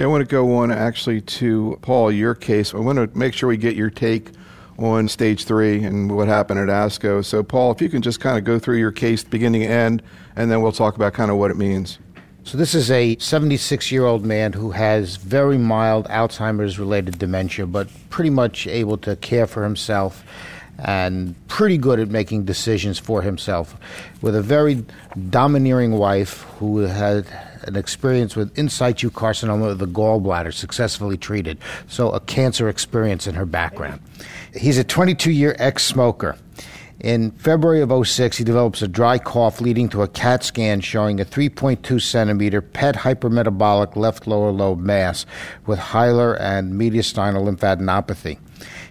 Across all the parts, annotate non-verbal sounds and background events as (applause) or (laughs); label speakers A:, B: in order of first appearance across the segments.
A: Okay, I want to go on actually to Paul, your case. I want to make sure we get your take on stage three and what happened at ASCO. So, Paul, if you can just kind of go through your case beginning to end, and then we'll talk about kind of what it means.
B: So, this is a 76 year old man who has very mild Alzheimer's related dementia, but pretty much able to care for himself and pretty good at making decisions for himself. With a very domineering wife who had an experience with in situ carcinoma of the gallbladder successfully treated, so a cancer experience in her background. He's a 22 year ex smoker. In February of 06, he develops a dry cough leading to a CAT scan showing a 3.2 centimeter PET hypermetabolic left lower lobe mass with hilar and mediastinal lymphadenopathy.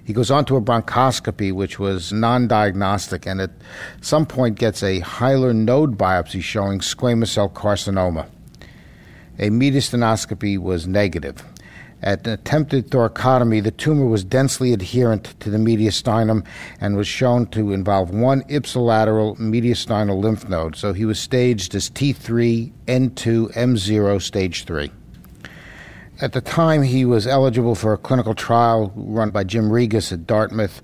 B: He goes on to a bronchoscopy, which was non diagnostic, and at some point gets a hilar node biopsy showing squamous cell carcinoma. A mediastinoscopy was negative. At an attempted thoracotomy, the tumor was densely adherent to the mediastinum and was shown to involve one ipsilateral mediastinal lymph node. So he was staged as T3, N2, M0, stage 3. At the time, he was eligible for a clinical trial run by Jim Rigas at Dartmouth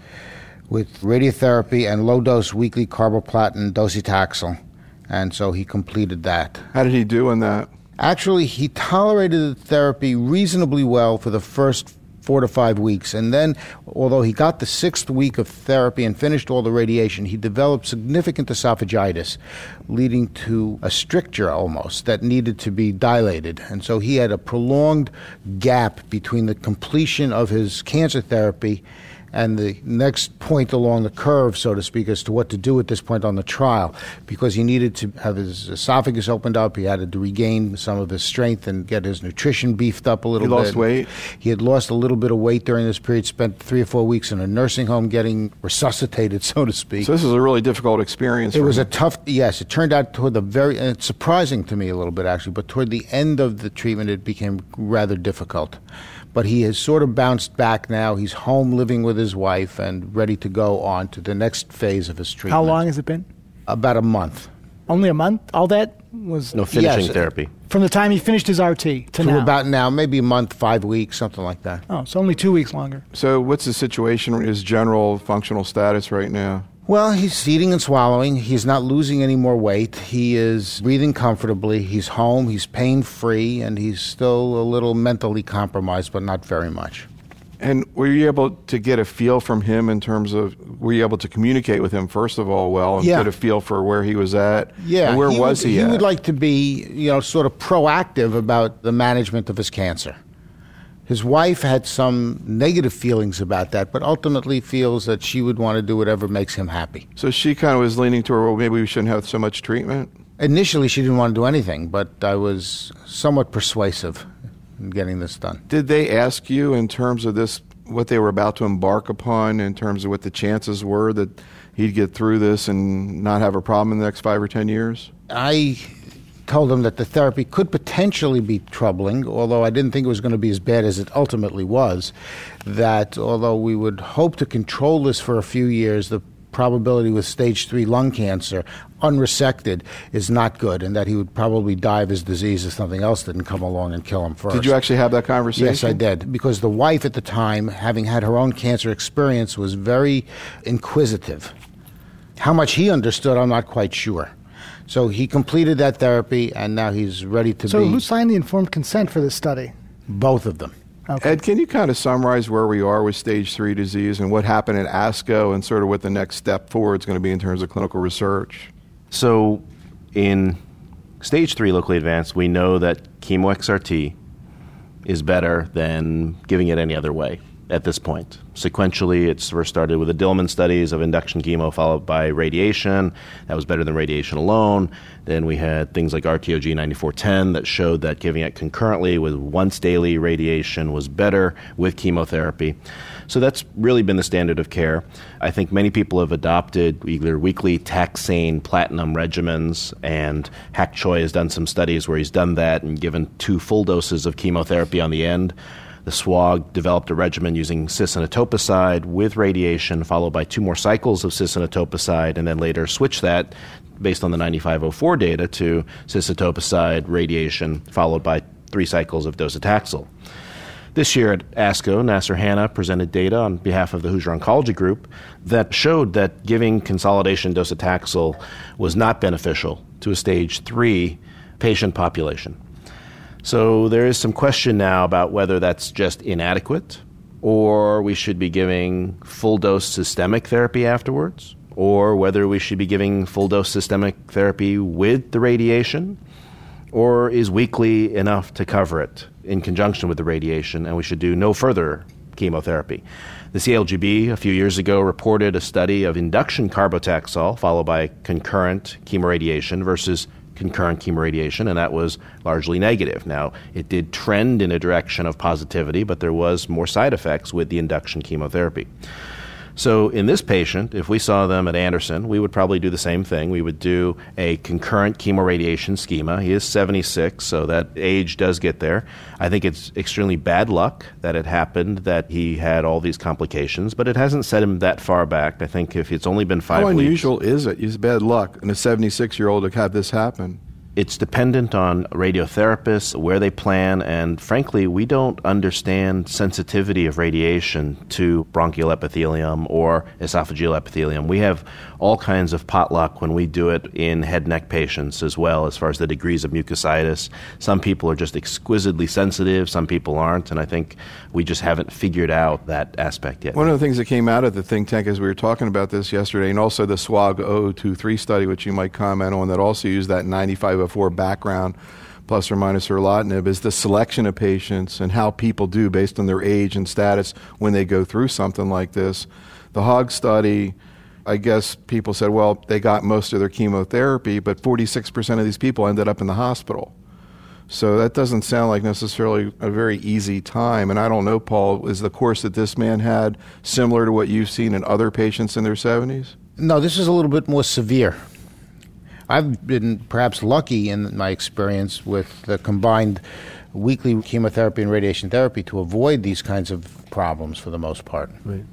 B: with radiotherapy and low dose weekly carboplatin docetaxel. And so he completed that.
A: How did he do in that?
B: Actually, he tolerated the therapy reasonably well for the first four to five weeks. And then, although he got the sixth week of therapy and finished all the radiation, he developed significant esophagitis, leading to a stricture almost that needed to be dilated. And so he had a prolonged gap between the completion of his cancer therapy and the next point along the curve, so to speak, as to what to do at this point on the trial, because he needed to have his esophagus opened up. He had to regain some of his strength and get his nutrition beefed up a little
A: he
B: bit.
A: He lost weight?
B: He had lost a little bit of weight during this period, spent three or four weeks in a nursing home getting resuscitated, (laughs) so to speak.
A: So this was a really difficult experience.
B: It was
A: him.
B: a tough, yes, it turned out toward the very, and it's surprising to me a little bit actually, but toward the end of the treatment, it became rather difficult but he has sort of bounced back now. He's home living with his wife and ready to go on to the next phase of his treatment.
C: How long has it been?
B: About a month.
C: Only a month? All that was
D: no finishing
B: yes,
D: therapy.
C: From the time he finished his RT to,
B: to
C: now.
B: about now, maybe a month, five weeks, something like that.
C: Oh, so only two weeks longer.
A: So, what's the situation? His general functional status right now?
B: Well, he's eating and swallowing. He's not losing any more weight. He is breathing comfortably. He's home. He's pain free, and he's still a little mentally compromised, but not very much.
A: And were you able to get a feel from him in terms of were you able to communicate with him first of all well and
B: yeah.
A: get a feel for where he was at?
B: Yeah,
A: where
B: he
A: was
B: would,
A: he?
B: He
A: at?
B: would like to be, you know, sort of proactive about the management of his cancer. His wife had some negative feelings about that, but ultimately feels that she would want to do whatever makes him happy.
A: So she kind of was leaning toward, well, maybe we shouldn't have so much treatment.
B: Initially, she didn't want to do anything, but I was somewhat persuasive in getting this done.
A: Did they ask you in terms of this, what they were about to embark upon, in terms of what the chances were that he'd get through this and not have a problem in the next five or ten years?
B: I told him that the therapy could potentially be troubling, although I didn't think it was going to be as bad as it ultimately was. That although we would hope to control this for a few years, the probability with stage three lung cancer, unresected, is not good, and that he would probably die of his disease if something else didn't come along and kill him first.
A: Did you actually have that conversation?
B: Yes, I did. Because the wife at the time, having had her own cancer experience, was very inquisitive. How much he understood, I'm not quite sure. So he completed that therapy, and now he's ready to move.
C: so
B: be.
C: who signed the informed consent for this study?
B: Both of them.
C: Okay.
A: Ed, can you kind of summarize where we are with stage three disease and what happened at ASCO and sort of what the next step forward is going to be in terms of clinical research?
D: So, in stage three locally advanced, we know that chemo XRT is better than giving it any other way at this point. Sequentially, it's first started with the Dillman studies of induction chemo followed by radiation. That was better than radiation alone. Then we had things like RTOG 9410 that showed that giving it concurrently with once daily radiation was better with chemotherapy. So that's really been the standard of care. I think many people have adopted either weekly taxane platinum regimens, and Hak Choy has done some studies where he's done that and given two full doses of chemotherapy on the end. The SWOG developed a regimen using cis with radiation, followed by two more cycles of cis and and then later switched that based on the 9504 data to cis radiation, followed by three cycles of docetaxel. This year at ASCO, Nasser Hanna presented data on behalf of the Hoosier Oncology Group that showed that giving consolidation docetaxel was not beneficial to a stage three patient population. So there is some question now about whether that's just inadequate or we should be giving full dose systemic therapy afterwards, or whether we should be giving full dose systemic therapy with the radiation, or is weekly enough to cover it in conjunction with the radiation, and we should do no further chemotherapy. The CLGB a few years ago reported a study of induction carbotaxol followed by concurrent chemoradiation versus concurrent chemoradiation, and that was largely negative. Now, it did trend in a direction of positivity, but there was more side effects with the induction chemotherapy. So in this patient, if we saw them at Anderson, we would probably do the same thing. We would do a concurrent chemoradiation schema. He is 76, so that age does get there. I think it's extremely bad luck that it happened that he had all these complications, but it hasn't set him that far back. I think if it's only been five
A: How
D: weeks,
A: unusual is it? It's bad luck in a 76 year old to have this happen.
D: It's dependent on radiotherapists, where they plan, and frankly, we don't understand sensitivity of radiation to bronchial epithelium or esophageal epithelium. We have all kinds of potluck when we do it in head neck patients as well, as far as the degrees of mucositis. Some people are just exquisitely sensitive, some people aren't, and I think we just haven't figured out that aspect yet.
A: One of the things that came out of the think tank as we were talking about this yesterday, and also the SWOG 023 study, which you might comment on, that also used that oh 9504 background plus or minus erlotinib, is the selection of patients and how people do based on their age and status when they go through something like this. The HOG study, I guess people said, well, they got most of their chemotherapy, but 46% of these people ended up in the hospital. So that doesn't sound like necessarily a very easy time. And I don't know, Paul, is the course that this man had similar to what you've seen in other patients in their 70s?
B: No, this is a little bit more severe. I've been perhaps lucky in my experience with the combined weekly chemotherapy and radiation therapy to avoid these kinds of problems for the most part.
E: Right.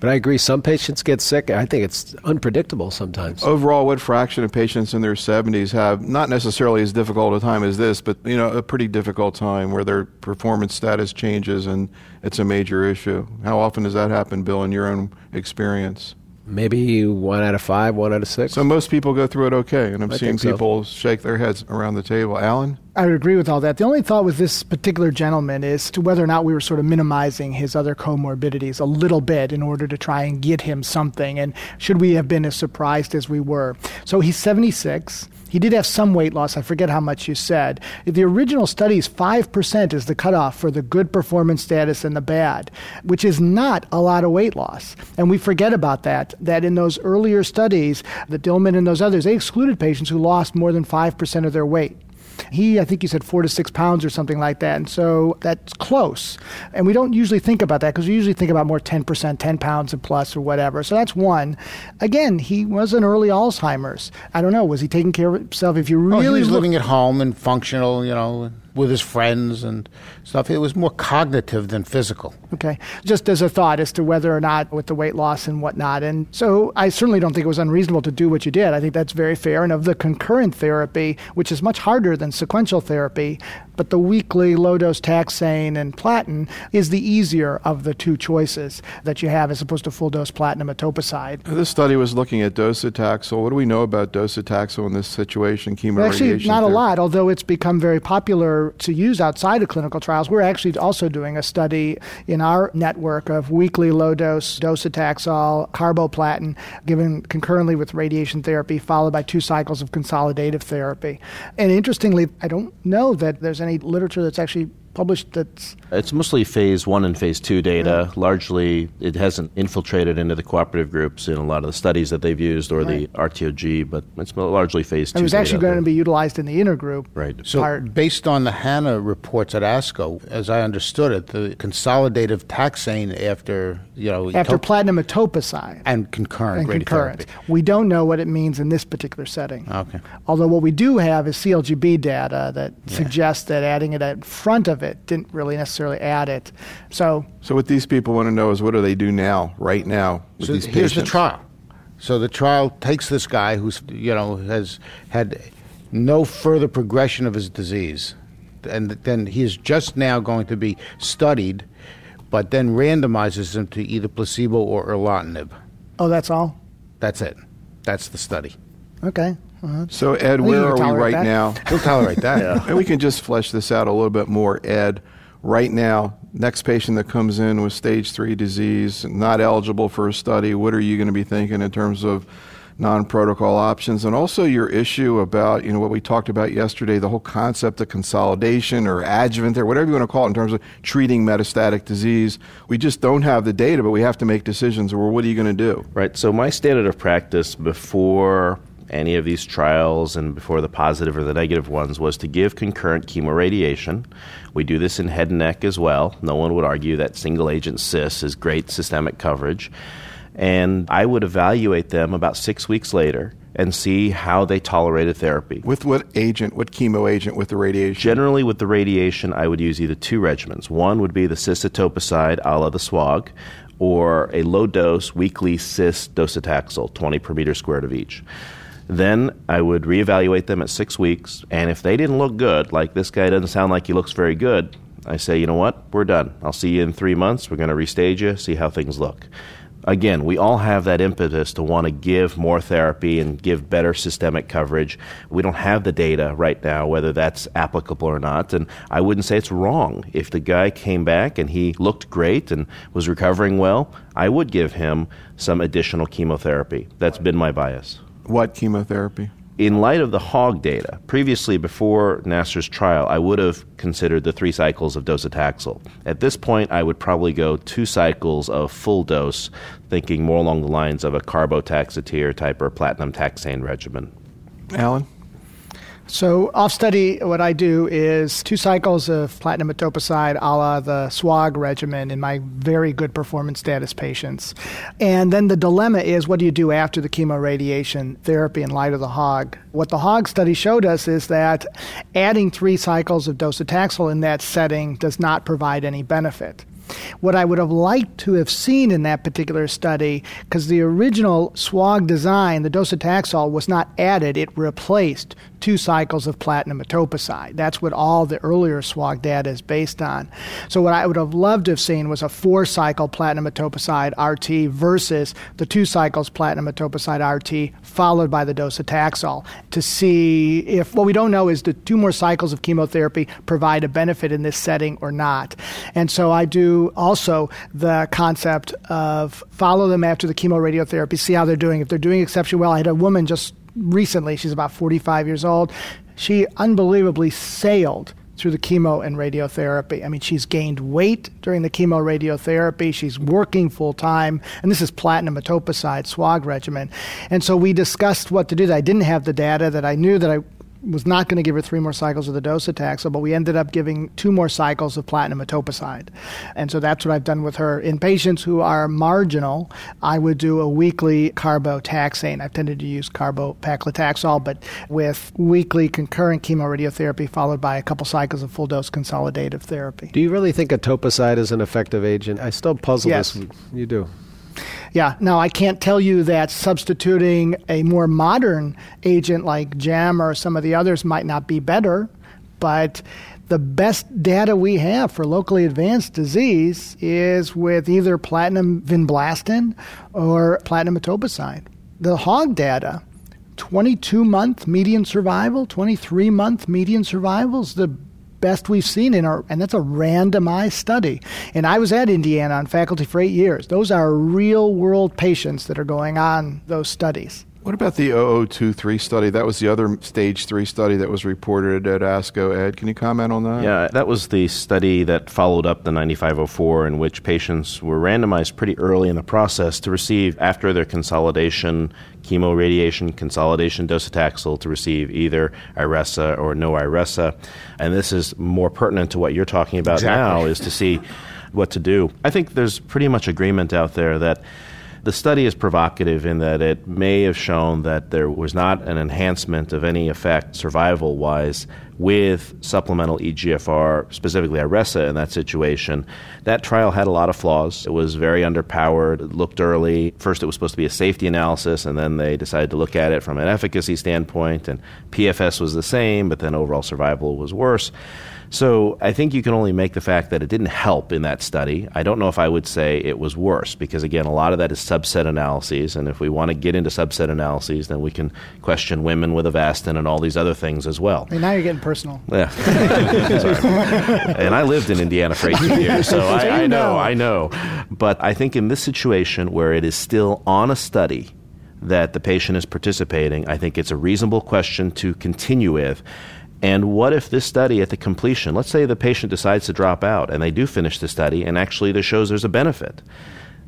E: But I agree, some patients get sick. I think it's unpredictable sometimes.
A: Overall, what fraction of patients in their 70s have not necessarily as difficult a time as this, but you know, a pretty difficult time where their performance status changes and it's a major issue? How often does that happen, Bill, in your own experience?
E: Maybe one out of five, one out of six.
A: So most people go through it okay, and I'm
E: I
A: seeing
E: think so.
A: people shake their heads around the table. Alan?
C: I would agree with all that. The only thought with this particular gentleman is to whether or not we were sort of minimizing his other comorbidities a little bit in order to try and get him something. And should we have been as surprised as we were? So he's 76. He did have some weight loss. I forget how much you said. The original studies, 5% is the cutoff for the good performance status and the bad, which is not a lot of weight loss. And we forget about that, that in those earlier studies, the Dillman and those others, they excluded patients who lost more than 5% of their weight. He, I think you said four to six pounds or something like that. And so that's close. And we don't usually think about that because we usually think about more 10%, 10 pounds and plus or whatever. So that's one. Again, he was an early Alzheimer's. I don't know. Was he taking care of himself? If you
B: Oh,
C: really
B: he was
C: look-
B: living at home and functional, you know, with his friends and stuff. It was more cognitive than physical.
C: Okay. Just as a thought as to whether or not with the weight loss and whatnot. And so I certainly don't think it was unreasonable to do what you did. I think that's very fair. And of the concurrent therapy, which is much harder than sequential therapy, but the weekly low dose taxane and platin is the easier of the two choices that you have as opposed to full dose platinum etoposide.
A: This study was looking at docetaxel. What do we know about docetaxel in this situation? Chemoradiation.
C: Actually, not a lot, although it's become very popular to use outside of clinical trials. We're actually also doing a study in our network of weekly low dose docetaxel, carboplatin, given concurrently with radiation therapy, followed by two cycles of consolidative therapy. And interestingly, I don't know that there's any literature that's actually published that's
D: It's mostly phase one and phase two data. Largely, it hasn't infiltrated into the cooperative groups in a lot of the studies that they've used or
C: Right.
D: the RTOG, but it's largely phase two.
C: it was
D: data.
C: actually going to be utilized in the intergroup.
D: Right.
B: So,
C: part.
B: based on the Hanna reports at ASCO, as I understood it, the consolidative taxane after, you know,
C: After
B: top-
C: platinum etoposide.
B: and concurrent
C: and concurrent. We don't know what it means in this particular setting.
B: Okay.
C: Although what we do have is CLGB data that suggests that adding it in front of it didn't really necessarily add it. So
A: So what these people want to know is what do they do now, right now, with
B: So
A: these
B: here's the trial. So the trial takes this guy who's you know has had no further progression of his disease. and then he is just now going to be studied, but then randomizes him to either placebo or erlotinib.
C: Oh, that's all?
B: That's it. That's the study.
C: Okay.
A: So, Ed, where are we right
C: that.
A: now? (laughs)
B: He'll tolerate that.
A: And we can just flesh this out a little bit more, Ed. Right now, next patient that comes in with stage three disease, not eligible for a study, what are you going to be thinking in terms of non protocol options? And also your issue about, you know, what we talked about yesterday, the whole concept of consolidation or adjuvant or whatever you want to call it in terms of treating metastatic disease. We just don't have the data, but we have to make decisions. Well, what are you going to do?
D: Right. So my standard of practice before any of these trials and before the positive or the negative ones was to give concurrent chemoradiation. We do this in head and neck as well. No one would argue that single agent CIS is great systemic coverage. And I would evaluate them about six weeks later and see how they tolerated therapy.
A: With what agent, what chemo agent with the radiation?
D: Generally, with the radiation, I would use either two regimens. One would be the cis-etoposide a la the SWOG, or a low dose weekly cis docetaxel, 20 per meter squared of each. Then I would reevaluate them at six weeks, and if they didn't look good, like this guy doesn't sound like he looks very good, I say, you know what, we're done. I'll see you in three months. We're going to restage you, see how things look. Again, we all have that impetus to want to give more therapy and give better systemic coverage. We don't have the data right now, whether that's applicable or not. And I wouldn't say it's wrong. If the guy came back and he looked great and was recovering well, I would give him some additional chemotherapy. That's been my bias
A: What chemotherapy?
D: in light of the hog data, previously before Nasser's trial, I would have considered the three cycles of docetaxel. At this point, I would probably go two cycles of full dose, thinking more along the lines of a carbo-Taxotere type or platinum taxane regimen.
A: Alan?
C: So, off study, what I do is two cycles of platinum etoposide a la the SWOG regimen in my very good performance status patients. And then the dilemma is what do you do after the chemoradiation therapy in light of the HOG? What the HOG study showed us is that adding three cycles of docetaxel in that setting does not provide any benefit. What I would have liked to have seen in that particular study, because the original SWOG design, the docetaxel, was not added, it replaced two cycles of platinum etoposide. That's what all the earlier SWOG data is based on. So, what I would have loved to have seen was a four cycle platinum etoposide RT versus the two cycles platinum etoposide RT followed by the docetaxel to see if what we don't know is do two more cycles of chemotherapy provide a benefit in this setting or not. And so I do also the concept of follow them after the chemoradiotherapy, see how they're doing. If they're doing exceptionally well, I had a woman just recently, she's about 45 years old. She unbelievably sailed through the chemo and radiotherapy. I mean, she's gained weight during the chemo radiotherapy. She's working full time, and this is platinum etoposide SWOG regimen. And so we discussed what to do. I didn't have the data that I knew that I was not going to give her three more cycles of the docetaxel, but we ended up giving two more cycles of platinum etoposide. And so that's what I've done with her. In patients who are marginal, I would do a weekly carbotaxane. I've tended to use carbopaclitaxel, but with weekly concurrent chemoradiotherapy followed by a couple cycles of full dose consolidative therapy.
E: Do you really think etoposide is an effective agent? I still puzzle
C: Yes.
E: this. You do.
C: Yeah. Now, I can't tell you that substituting a more modern agent like gem or some of the others might not be better, but the best data we have for locally advanced disease is with either platinum vinblastine or platinum etoposide. The HOG data, 22 month median survival, 23 month median survival is the best we've seen in our, and that's a randomized study. And I was at Indiana on faculty for eight years. Those are real world patients that are going on those studies.
A: What about the 0023 study? That was the other stage three study that was reported at ASCO. Ed, can you comment on that?
D: Yeah, that was the study that followed up the 9504, in which patients were randomized pretty early in the process to receive, after their consolidation, chemoradiation, consolidation docetaxel, to receive either Iressa or no Iressa. And this is more pertinent to what you're talking about
B: Exactly.
D: now, is to see what to do. I think there's pretty much agreement out there that the study is provocative in that it may have shown that there was not an enhancement of any effect survival wise with supplemental EGFR, specifically Iressa in that situation. That trial had a lot of flaws. It was very underpowered. It looked early. First, it was supposed to be a safety analysis, and then they decided to look at it from an efficacy standpoint, and PFS was the same, but then overall survival was worse. So I think you can only make the fact that it didn't help in that study. I don't know if I would say it was worse because, again, a lot of that is subset analyses. And if we want to get into subset analyses, then we can question women with Avastin and all these other things as well.
C: Hey, now you're getting personal.
D: Yeah. (laughs) and I lived in Indiana for 18 years, (laughs) so I, I know, I know. But I think in this situation where it is still on a study, that the patient is participating, I think it's a reasonable question to continue with. And what if this study at the completion, let's say the patient decides to drop out and they do finish the study and actually this shows there's a benefit?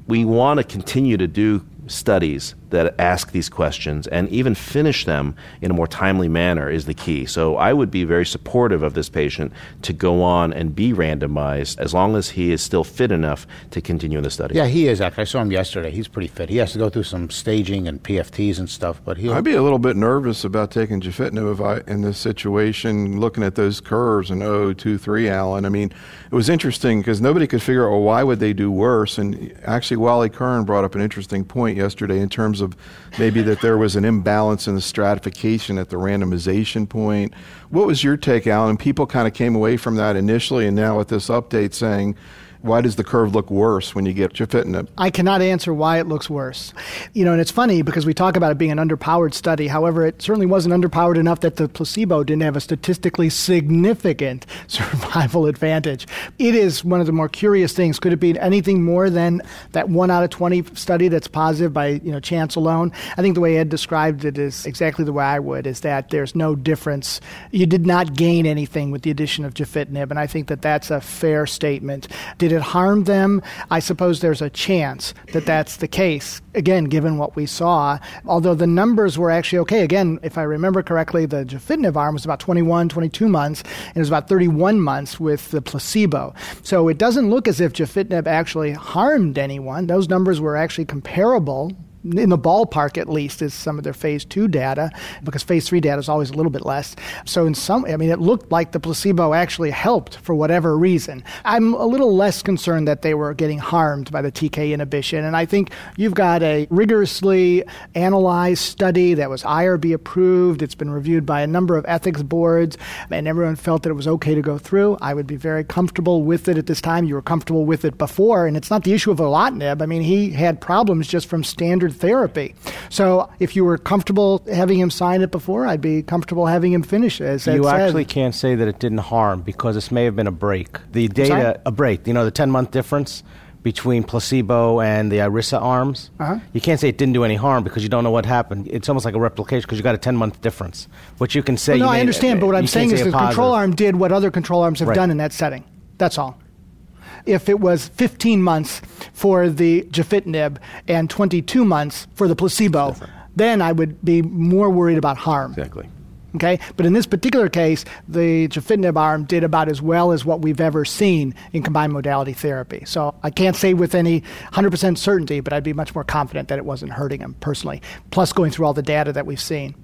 D: We want to continue to do studies that ask these questions and even finish them in a more timely manner is the key. So I would be very supportive of this patient to go on and be randomized as long as he is still fit enough to continue in the study.
B: Yeah, he is. Actually, I saw him yesterday. He's pretty fit. He has to go through some staging and PFTs and stuff, but he.
A: I'd be a little bit nervous about taking gefitinib if I in this situation, looking at those curves in 023, Alan. I mean, it was interesting because nobody could figure out well, why would they do worse. And actually, Wally Curran brought up an interesting point yesterday in terms of maybe that there was an imbalance in the stratification at the randomization point. What was your take, Alan? People kind of came away from that initially, and now with this update saying, why does the curve look worse when you get gefitinib?
C: I cannot answer why it looks worse. You know, and it's funny because we talk about it being an underpowered study. However, it certainly wasn't underpowered enough that the placebo didn't have a statistically significant (laughs) survival advantage. It is one of the more curious things. Could it be anything more than that one out of 20 study that's positive by, you know, chance alone? I think the way Ed described it is exactly the way I would, is that there's no difference. You did not gain anything with the addition of gefitinib, and I think that that's a fair statement. Did it harm them? I suppose there's a chance that that's the case, again, given what we saw. Although the numbers were actually okay. Again, if I remember correctly, the gefitinib arm was about 21, 22 months, and it was about 31 months with the placebo. So it doesn't look as if gefitinib actually harmed anyone. Those numbers were actually comparable in the ballpark at least is some of their phase two data because phase three data is always a little bit less. So in some i mean it looked like the placebo actually helped for whatever reason. I'm a little less concerned that they were getting harmed by the tk inhibition and i think you've got a rigorously analyzed study that was irb approved. It's been reviewed by a number of ethics boards and everyone felt that it was okay to go through. I would be very comfortable with it at this time. You were comfortable with it before and it's not the issue of erlotinib i mean he had problems just from standard therapy. So if you were comfortable having him sign it before, I'd be comfortable having him finish it. As
F: you
C: said.
F: actually can't say that it didn't harm because this may have been a break. The data, a break. You know, the ten month difference between placebo and the Iressa arms.
C: Uh-huh.
F: You can't say it didn't do any harm because you don't know what happened. It's almost like a replication because you got a 10 month difference. What you can say.
C: Well, no, I understand, but what I'm saying is the
F: a
C: control arm did what other control arms have
F: Right.
C: done in that setting. That's all. If it was 15 months for the gefitinib and 22 months for the placebo, then I would be more worried about harm.
D: Exactly.
C: Okay, but in this particular case, the gefitinib arm did about as well as what we've ever seen in combined modality therapy. So I can't say with any 100% certainty, but I'd be much more confident that it wasn't hurting him personally. Plus, going through all the data that we've seen.